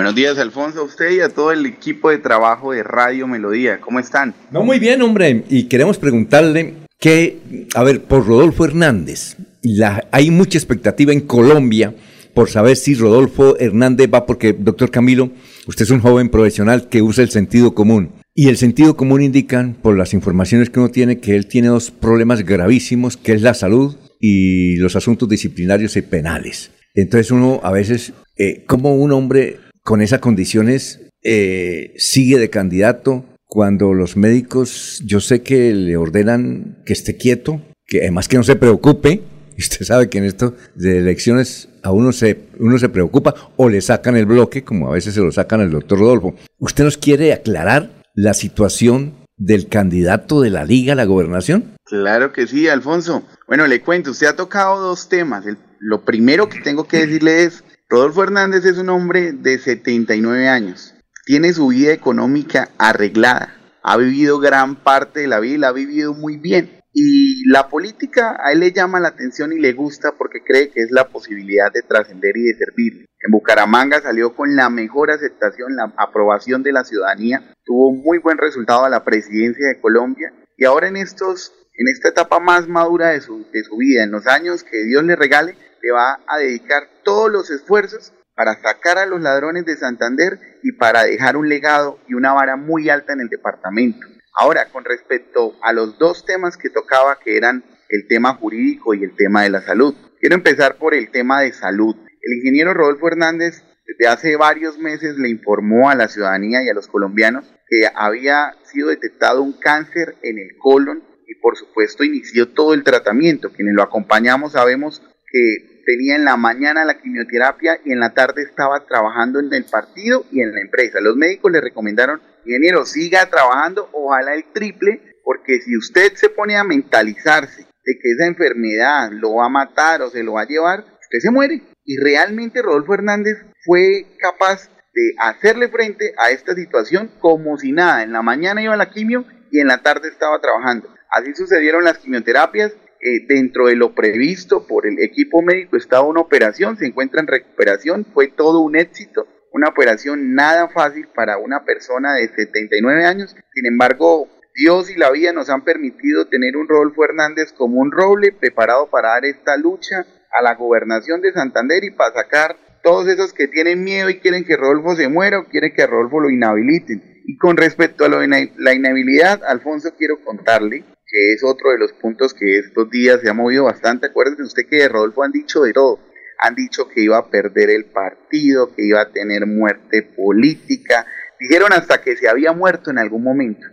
Buenos días, Alfonso, a usted y a todo el equipo de trabajo de Radio Melodía. ¿Cómo están? No, muy bien, hombre. Y queremos preguntarle que, a ver, por Rodolfo Hernández, hay mucha expectativa en Colombia por saber si Rodolfo Hernández va, porque, doctor Camilo, usted es un joven profesional que usa el sentido común. Y el sentido común indican, por las informaciones que uno tiene, que él tiene dos problemas gravísimos, que es la salud y los asuntos disciplinarios y penales. Entonces uno a veces, eh, como un hombre con esas condiciones eh, sigue de candidato cuando los médicos, yo sé que le ordenan que esté quieto, que además que no se preocupe, usted sabe que en esto de elecciones a uno se, uno se preocupa o le sacan el bloque, como a veces se lo sacan al doctor Rodolfo. ¿Usted nos quiere aclarar la situación del candidato de la Liga a la gobernación? Claro que sí, Alfonso. Bueno, le cuento, usted ha tocado dos temas. lo primero que tengo que decirle es, Rodolfo Hernández es un hombre de 79 años. Tiene su vida económica arreglada. Ha vivido gran parte de la vida ha vivido muy bien. Y la política a él le llama la atención y le gusta porque cree que es la posibilidad de trascender y de servir. En Bucaramanga salió con la mejor aceptación, la aprobación de la ciudadanía, tuvo muy buen resultado a la presidencia de Colombia y ahora en estos en esta etapa más madura de su, de su vida, en los años que Dios le regale, le va a dedicar todos los esfuerzos para sacar a los ladrones de Santander y para dejar un legado y una vara muy alta en el departamento. Ahora, con respecto a los dos temas que tocaba, que eran el tema jurídico y el tema de la salud, quiero empezar por el tema de salud. El ingeniero Rodolfo Hernández desde hace varios meses le informó a la ciudadanía y a los colombianos que había sido detectado un cáncer en el colon y por supuesto inició todo el tratamiento. Quienes lo acompañamos sabemos que tenía en la mañana la quimioterapia y en la tarde estaba trabajando en el partido y en la empresa. Los médicos le recomendaron ingeniero, siga trabajando, ojalá el triple, porque si usted se pone a mentalizarse de que esa enfermedad lo va a matar o se lo va a llevar, usted se muere. Y realmente Rodolfo Hernández fue capaz de hacerle frente a esta situación como si nada. En la mañana iba a la quimio y en la tarde estaba trabajando. Así sucedieron las quimioterapias. Eh, dentro de lo previsto por el equipo médico estaba una operación, se encuentra en recuperación, fue todo un éxito una operación nada fácil para una persona de 79 años. Sin embargo, Dios y la vida nos han permitido tener un Rodolfo Hernández como un roble preparado para dar esta lucha a la gobernación de Santander y para sacar todos esos que tienen miedo y quieren que Rodolfo se muera o quieren que Rodolfo lo inhabiliten. Y con respecto a la inhabilidad, Alfonso, quiero contarle que es otro de los puntos que estos días se ha movido bastante. Acuérdese usted que de Rodolfo han dicho de todo han dicho que iba a perder el partido, que iba a tener muerte política, dijeron hasta que se había muerto en algún momento.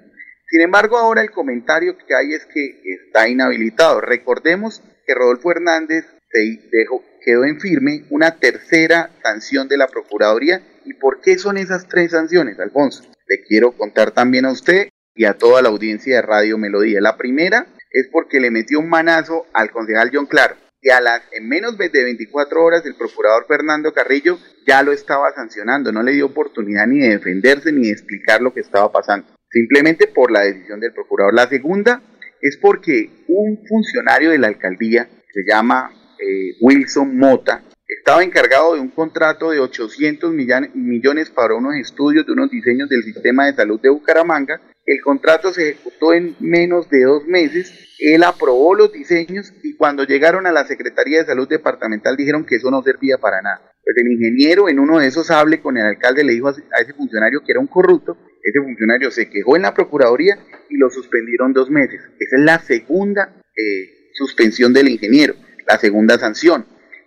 Sin embargo, ahora el comentario que hay es que está inhabilitado. Recordemos que Rodolfo Hernández dejó, quedó en firme una tercera sanción de la Procuraduría. ¿Y por qué son esas tres sanciones, Alfonso? Le quiero contar también a usted y a toda la audiencia de Radio Melodía. La primera es porque le metió un manazo al concejal John Claro y a las en menos de 24 horas el procurador Fernando Carrillo ya lo estaba sancionando, no le dio oportunidad ni de defenderse ni de explicar lo que estaba pasando, simplemente por la decisión del procurador. La segunda es porque un funcionario de la alcaldía, se llama eh, Wilson Mota, estaba encargado de un contrato de 800 millones para unos estudios de unos diseños del sistema de salud de Bucaramanga. El contrato se ejecutó en menos de dos meses él aprobó los diseños y cuando llegaron a la Secretaría de Salud Departamental dijeron que eso no servía para nada. Pues el ingeniero en uno de esos hable con el alcalde le dijo a ese funcionario que era un corrupto, ese funcionario se quejó en la Procuraduría y lo suspendieron dos meses. Esa es la segunda eh, suspensión del ingeniero, la segunda sanción.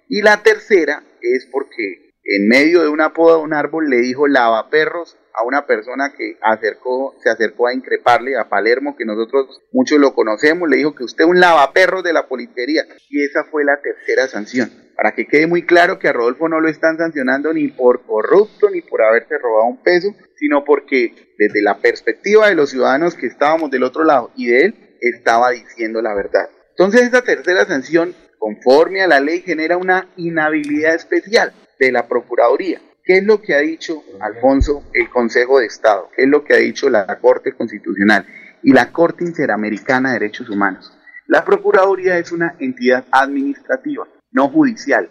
Y la tercera es porque en medio de una poda de un árbol le dijo lavaperros a una persona que acercó, se acercó a increparle a Palermo, que nosotros muchos lo conocemos, le dijo que usted es un lavaperro de la politería y esa fue la tercera sanción. Para que quede muy claro que a Rodolfo no lo están sancionando ni por corrupto ni por haberse robado un peso, sino porque desde la perspectiva de los ciudadanos que estábamos del otro lado y de él, estaba diciendo la verdad. Entonces esta tercera sanción, conforme a la ley, genera una inhabilidad especial de la Procuraduría ¿Qué es lo que ha dicho, Alfonso, el Consejo de Estado? ¿Qué es lo que ha dicho la Corte Constitucional y la Corte Interamericana de Derechos Humanos? La Procuraduría es una entidad administrativa, no judicial.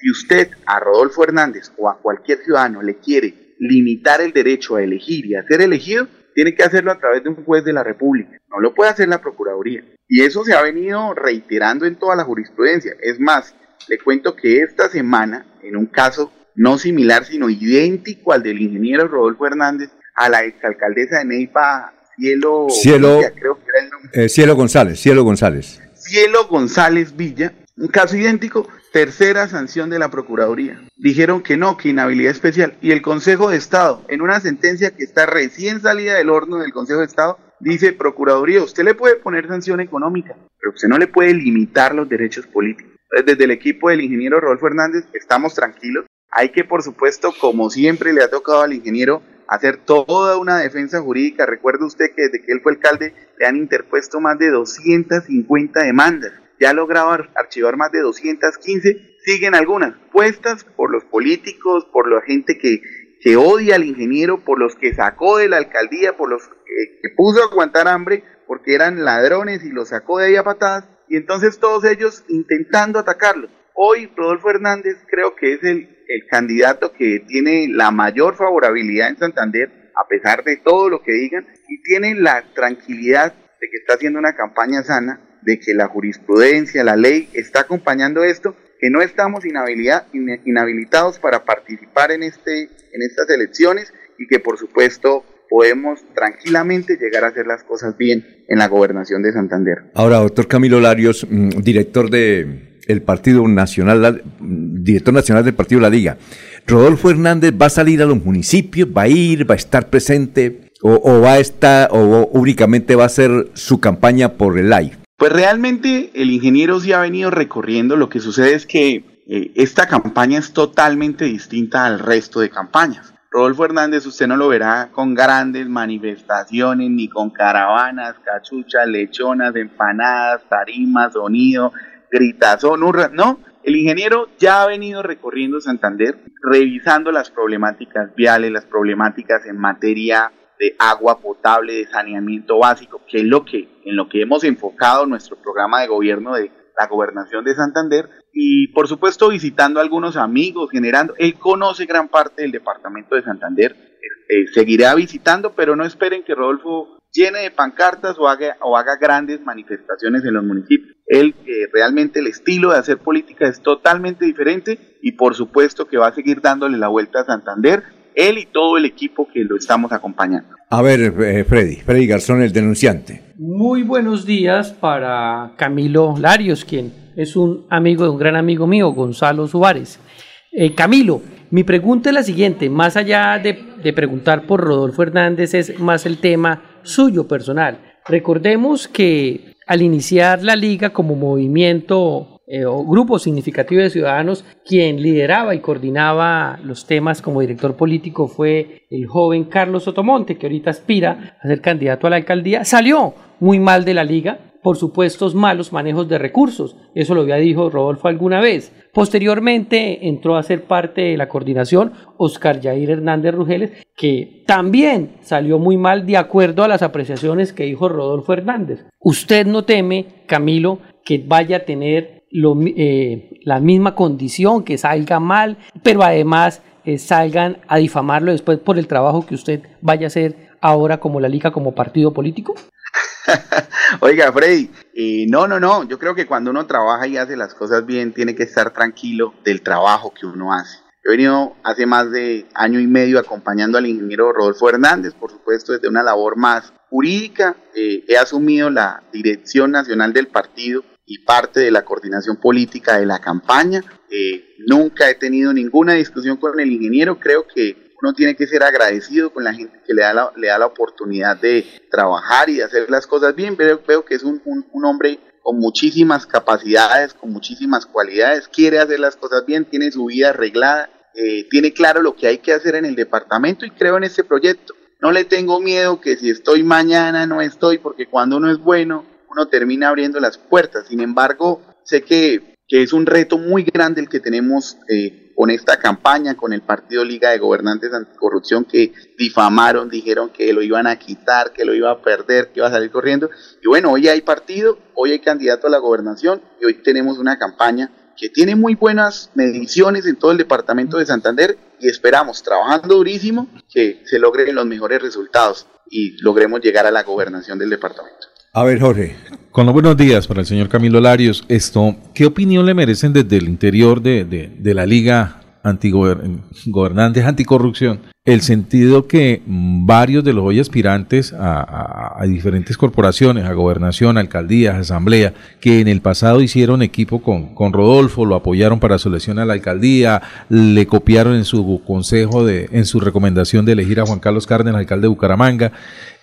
Si usted a Rodolfo Hernández o a cualquier ciudadano le quiere limitar el derecho a elegir y a ser elegido, tiene que hacerlo a través de un juez de la República. No lo puede hacer la Procuraduría. Y eso se ha venido reiterando en toda la jurisprudencia. Es más, le cuento que esta semana, en un caso no similar, sino idéntico al del ingeniero Rodolfo Hernández, a la exalcaldesa de Neipa, Cielo, Cielo, creo que era el nombre. Eh, Cielo González, Cielo González. Cielo González Villa, un caso idéntico, tercera sanción de la Procuraduría. Dijeron que no, que inhabilidad especial. Y el Consejo de Estado, en una sentencia que está recién salida del horno del Consejo de Estado, dice, Procuraduría, usted le puede poner sanción económica, pero usted no le puede limitar los derechos políticos. Desde el equipo del ingeniero Rodolfo Hernández estamos tranquilos. Hay que, por supuesto, como siempre le ha tocado al ingeniero, hacer toda una defensa jurídica. Recuerde usted que desde que él fue alcalde le han interpuesto más de 250 demandas ya ha logrado archivar más de 215, siguen algunas puestas por los políticos, por la gente que, que odia al ingeniero, por los que sacó de la alcaldía, por los que, puso a aguantar hambre porque eran ladrones y los sacó de ahí a patadas, y entonces todos ellos intentando atacarlo. Hoy Rodolfo Hernández creo que es el, el candidato que tiene la mayor favorabilidad en Santander, a pesar de todo lo que digan, y tiene la tranquilidad de que está haciendo una campaña sana, de que la jurisprudencia, la ley está acompañando esto, que no estamos inhabilitados para participar en, este, en estas elecciones y que por supuesto podemos tranquilamente llegar a hacer las cosas bien en la gobernación de Santander. Ahora, doctor Camilo Larios, mm, director de el Partido Nacional, mm, director nacional del Partido La Liga, Rodolfo Hernández va a salir a los municipios, va a ir, va a estar presente o, va a estar o únicamente va a hacer su campaña por el live. Pues realmente el ingeniero sí ha venido recorriendo, lo que sucede es que eh, esta campaña es totalmente distinta al resto de campañas. Rodolfo Hernández usted no lo verá con grandes manifestaciones, ni con caravanas, cachuchas, lechonas, empanadas, tarimas, sonido, gritazón, hurra, no. El ingeniero ya ha venido recorriendo Santander, revisando las problemáticas viales, las problemáticas en materia de agua potable, de saneamiento básico, que es lo que, en lo que hemos enfocado nuestro programa de gobierno de la gobernación de Santander y por supuesto visitando a algunos amigos, generando, él conoce gran parte del departamento de Santander, eh, seguirá visitando, pero no esperen que Rodolfo llene de pancartas o haga, o haga grandes manifestaciones en los municipios. Él eh, realmente el estilo de hacer política es totalmente diferente y por supuesto que va a seguir dándole la vuelta a Santander él y todo el equipo que lo estamos acompañando. A ver, eh, Freddy, Freddy Garzón, el denunciante. Muy buenos días para Camilo Larios, quien es un amigo de un gran amigo mío, Gonzalo Suárez. Eh, Camilo, mi pregunta es la siguiente, más allá de, de preguntar por Rodolfo Hernández, es más el tema suyo personal. Recordemos que al iniciar la liga como movimiento eh, o grupo significativo de ciudadanos, quien lideraba y coordinaba los temas como director político fue el joven Carlos Sotomonte, que ahorita aspira a ser candidato a la alcaldía, salió muy mal de la liga por supuestos malos manejos de recursos. Eso lo había dicho Rodolfo alguna vez. Posteriormente entró a ser parte de la coordinación Oscar Jair Hernández Rugeles, que también salió muy mal de acuerdo a las apreciaciones que dijo Rodolfo Hernández. ¿Usted no teme, Camilo, que vaya a tener eh, la misma condición, que salga mal, pero además eh, salgan a difamarlo después por el trabajo que usted vaya a hacer ahora como la Liga, como partido político? Oiga, Freddy, eh, no, no, no, yo creo que cuando uno trabaja y hace las cosas bien, tiene que estar tranquilo del trabajo que uno hace. He venido hace más de año y medio acompañando al ingeniero Rodolfo Hernández, por supuesto, desde una labor más jurídica. he asumido la dirección nacional del partido y parte de la coordinación política de la campaña. Eh, nunca he tenido ninguna discusión con el ingeniero, creo que uno tiene que ser agradecido con la gente que le da la, le da la oportunidad de trabajar y de hacer las cosas bien. Veo, que es un, un, hombre con muchísimas capacidades, con muchísimas cualidades, quiere hacer las cosas bien, tiene su vida arreglada, eh, tiene claro lo que hay que hacer en el departamento y creo en este proyecto. No le tengo miedo que si estoy mañana no estoy, porque cuando uno es bueno, uno termina abriendo las puertas. Sin embargo, sé que, es un reto muy grande el que tenemos eh, con esta campaña, con el Partido Liga de Gobernantes Anticorrupción que difamaron, dijeron que lo iban a quitar, que lo iba a perder, que iba a salir corriendo. Y bueno, hoy hay partido, hoy hay candidato a la gobernación y hoy tenemos una campaña que tiene muy buenas mediciones en todo el departamento de Santander y esperamos, trabajando durísimo, que se logren los mejores resultados y logremos llegar a la gobernación del departamento. A ver, Jorge. Con los buenos días para el señor Camilo Larios, esto, ¿qué opinión le merecen desde el interior de, de, de la Liga Antigobernantes Anticorrupción el sentido que varios de los hoy aspirantes a, diferentes corporaciones, a gobernación, alcaldías, asamblea, que en el pasado hicieron equipo con, con Rodolfo, lo apoyaron para su elección a la alcaldía, le copiaron en su consejo, de, en su recomendación de elegir a Juan Carlos Cárdenas, alcalde de Bucaramanga,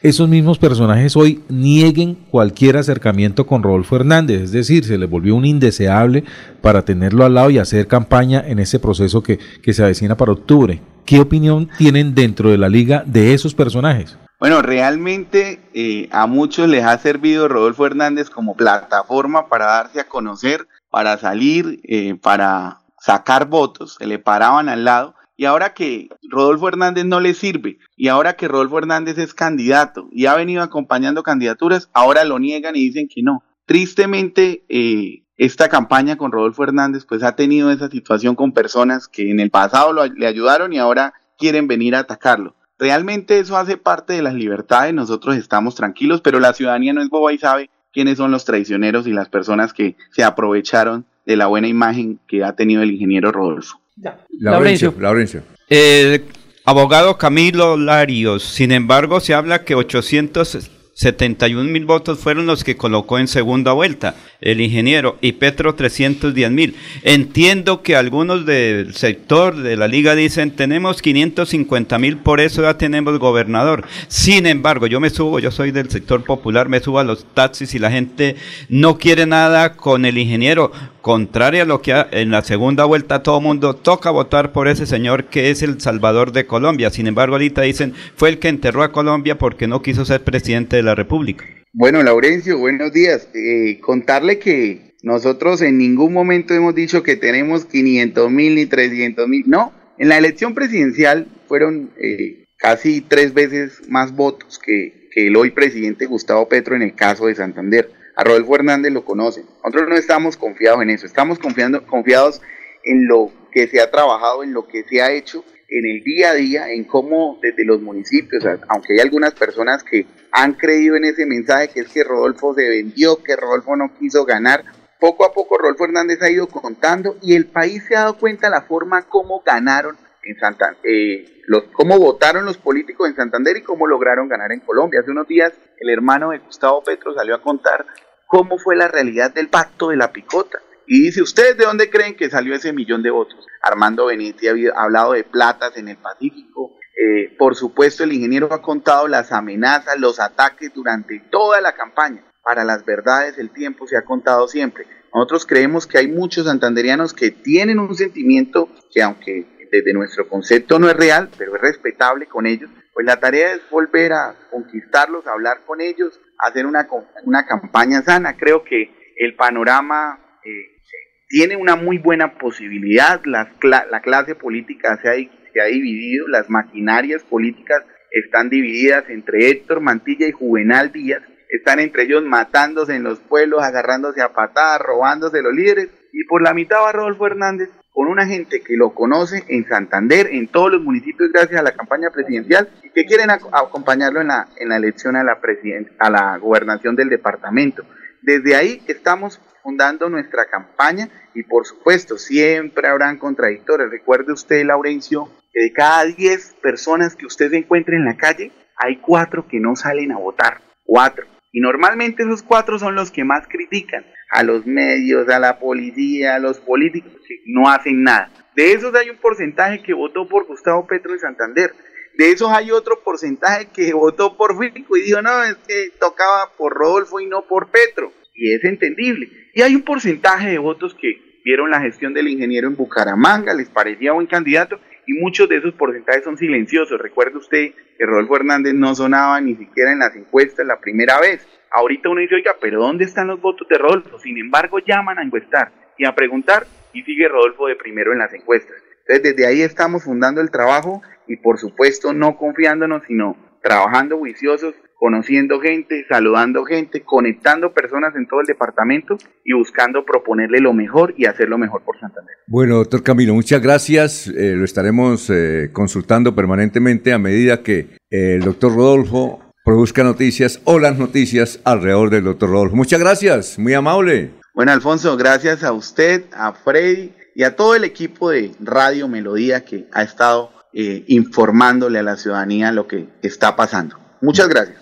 esos mismos personajes hoy nieguen cualquier acercamiento con Rodolfo Hernández, es decir, se les volvió un indeseable para tenerlo al lado y hacer campaña en ese proceso que, que se avecina para octubre. ¿Qué opinión tienen dentro de la liga de esos personajes? Bueno, realmente eh, a muchos les ha servido Rodolfo Hernández como plataforma para darse a conocer, para salir, eh, para sacar votos, se le paraban al lado. Y ahora que Rodolfo Hernández no le sirve, y ahora que Rodolfo Hernández es candidato y ha venido acompañando candidaturas, ahora lo niegan y dicen que no. Tristemente, eh, esta campaña con Rodolfo Hernández pues ha tenido esa situación con personas que en el pasado le ayudaron y ahora quieren venir a atacarlo. Realmente eso hace parte de las libertades, nosotros estamos tranquilos, pero la ciudadanía no es boba y sabe quiénes son los traicioneros y las personas que se aprovecharon de la buena imagen que ha tenido el ingeniero Rodolfo. Laurencio. Laurencio. El abogado Camilo Larios, sin embargo, se habla que 800 71 mil votos fueron los que colocó en segunda vuelta el ingeniero y Petro 310 mil. Entiendo que algunos del sector de la liga dicen tenemos 550 mil, por eso ya tenemos gobernador. Sin embargo, yo me subo, yo soy del sector popular, me subo a los taxis y la gente no quiere nada con el ingeniero. Contrario a lo que en la segunda vuelta todo mundo toca votar por ese señor que es el salvador de Colombia. Sin embargo, ahorita dicen fue el que enterró a Colombia porque no quiso ser presidente de la República. Bueno, Laurencio, buenos días. Eh, contarle que nosotros en ningún momento hemos dicho que tenemos 500 mil ni 300 mil. No, en la elección presidencial fueron eh, casi tres veces más votos que, que el hoy presidente Gustavo Petro en el caso de Santander. A Rodolfo Hernández lo conocen. Nosotros no estamos confiados en eso, estamos confiando, confiados en lo que se ha trabajado, en lo que se ha hecho en el día a día, en cómo desde los municipios, aunque hay algunas personas que han creído en ese mensaje que es que Rodolfo se vendió, que Rodolfo no quiso ganar, poco a poco Rodolfo Hernández ha ido contando y el país se ha dado cuenta la forma como ganaron en Santander, eh, cómo votaron los políticos en Santander y cómo lograron ganar en Colombia. Hace unos días el hermano de Gustavo Petro salió a contar cómo fue la realidad del pacto de la picota. Y dice, ¿ustedes de dónde creen que salió ese millón de votos? Armando Benetti ha hablado de platas en el Pacífico. Eh, por supuesto, el ingeniero ha contado las amenazas, los ataques durante toda la campaña. Para las verdades, el tiempo se ha contado siempre. Nosotros creemos que hay muchos santanderianos que tienen un sentimiento que, aunque desde nuestro concepto no es real, pero es respetable con ellos, pues la tarea es volver a conquistarlos, hablar con ellos, hacer una, una campaña sana. Creo que el panorama eh, tiene una muy buena posibilidad, la, la clase política se ha, se ha dividido, las maquinarias políticas están divididas entre Héctor Mantilla y Juvenal Díaz, están entre ellos matándose en los pueblos, agarrándose a patadas, robándose los líderes, y por la mitad va Rodolfo Hernández con una gente que lo conoce en Santander, en todos los municipios gracias a la campaña presidencial y que quieren acompañarlo en la, elección a la, a la gobernación del departamento. Desde ahí estamos fundando nuestra campaña y por supuesto siempre habrán contradictores. Recuerde usted, Laurencio, que de cada 10 personas que usted encuentre en la calle, hay cuatro que no salen a votar. Cuatro. Y normalmente esos cuatro son los que más critican a los medios, a la policía, a los políticos que no hacen nada. De esos hay un porcentaje que votó por Gustavo Petro de Santander. De esos hay otro porcentaje que votó por Fico y dijo, no, es que tocaba por Rodolfo y no por Petro. Y es entendible. Y hay un porcentaje de votos que vieron la gestión del ingeniero en Bucaramanga, les parecía buen candidato y muchos de esos porcentajes son silenciosos. Recuerde usted que Rodolfo Hernández no sonaba ni siquiera en las encuestas la primera vez. Ahorita uno dice, oiga, pero ¿dónde están los votos de Rodolfo? Sin embargo, llaman a encuestar y a preguntar y sigue Rodolfo de primero en las encuestas. Entonces, desde ahí estamos fundando el trabajo y por supuesto no confiándonos, sino trabajando juiciosos conociendo gente, saludando gente, conectando personas en todo el departamento y buscando proponerle lo mejor y hacer lo mejor por Santander. Bueno, doctor Camilo, muchas gracias. Eh, lo estaremos eh, consultando permanentemente a medida que eh, el doctor Rodolfo produzca noticias o las noticias alrededor del doctor Rodolfo. Muchas gracias, muy amable. Bueno, Alfonso, gracias a usted, a Freddy y a todo el equipo de Radio Melodía que ha estado informándole a la ciudadanía lo que está pasando. Muchas gracias.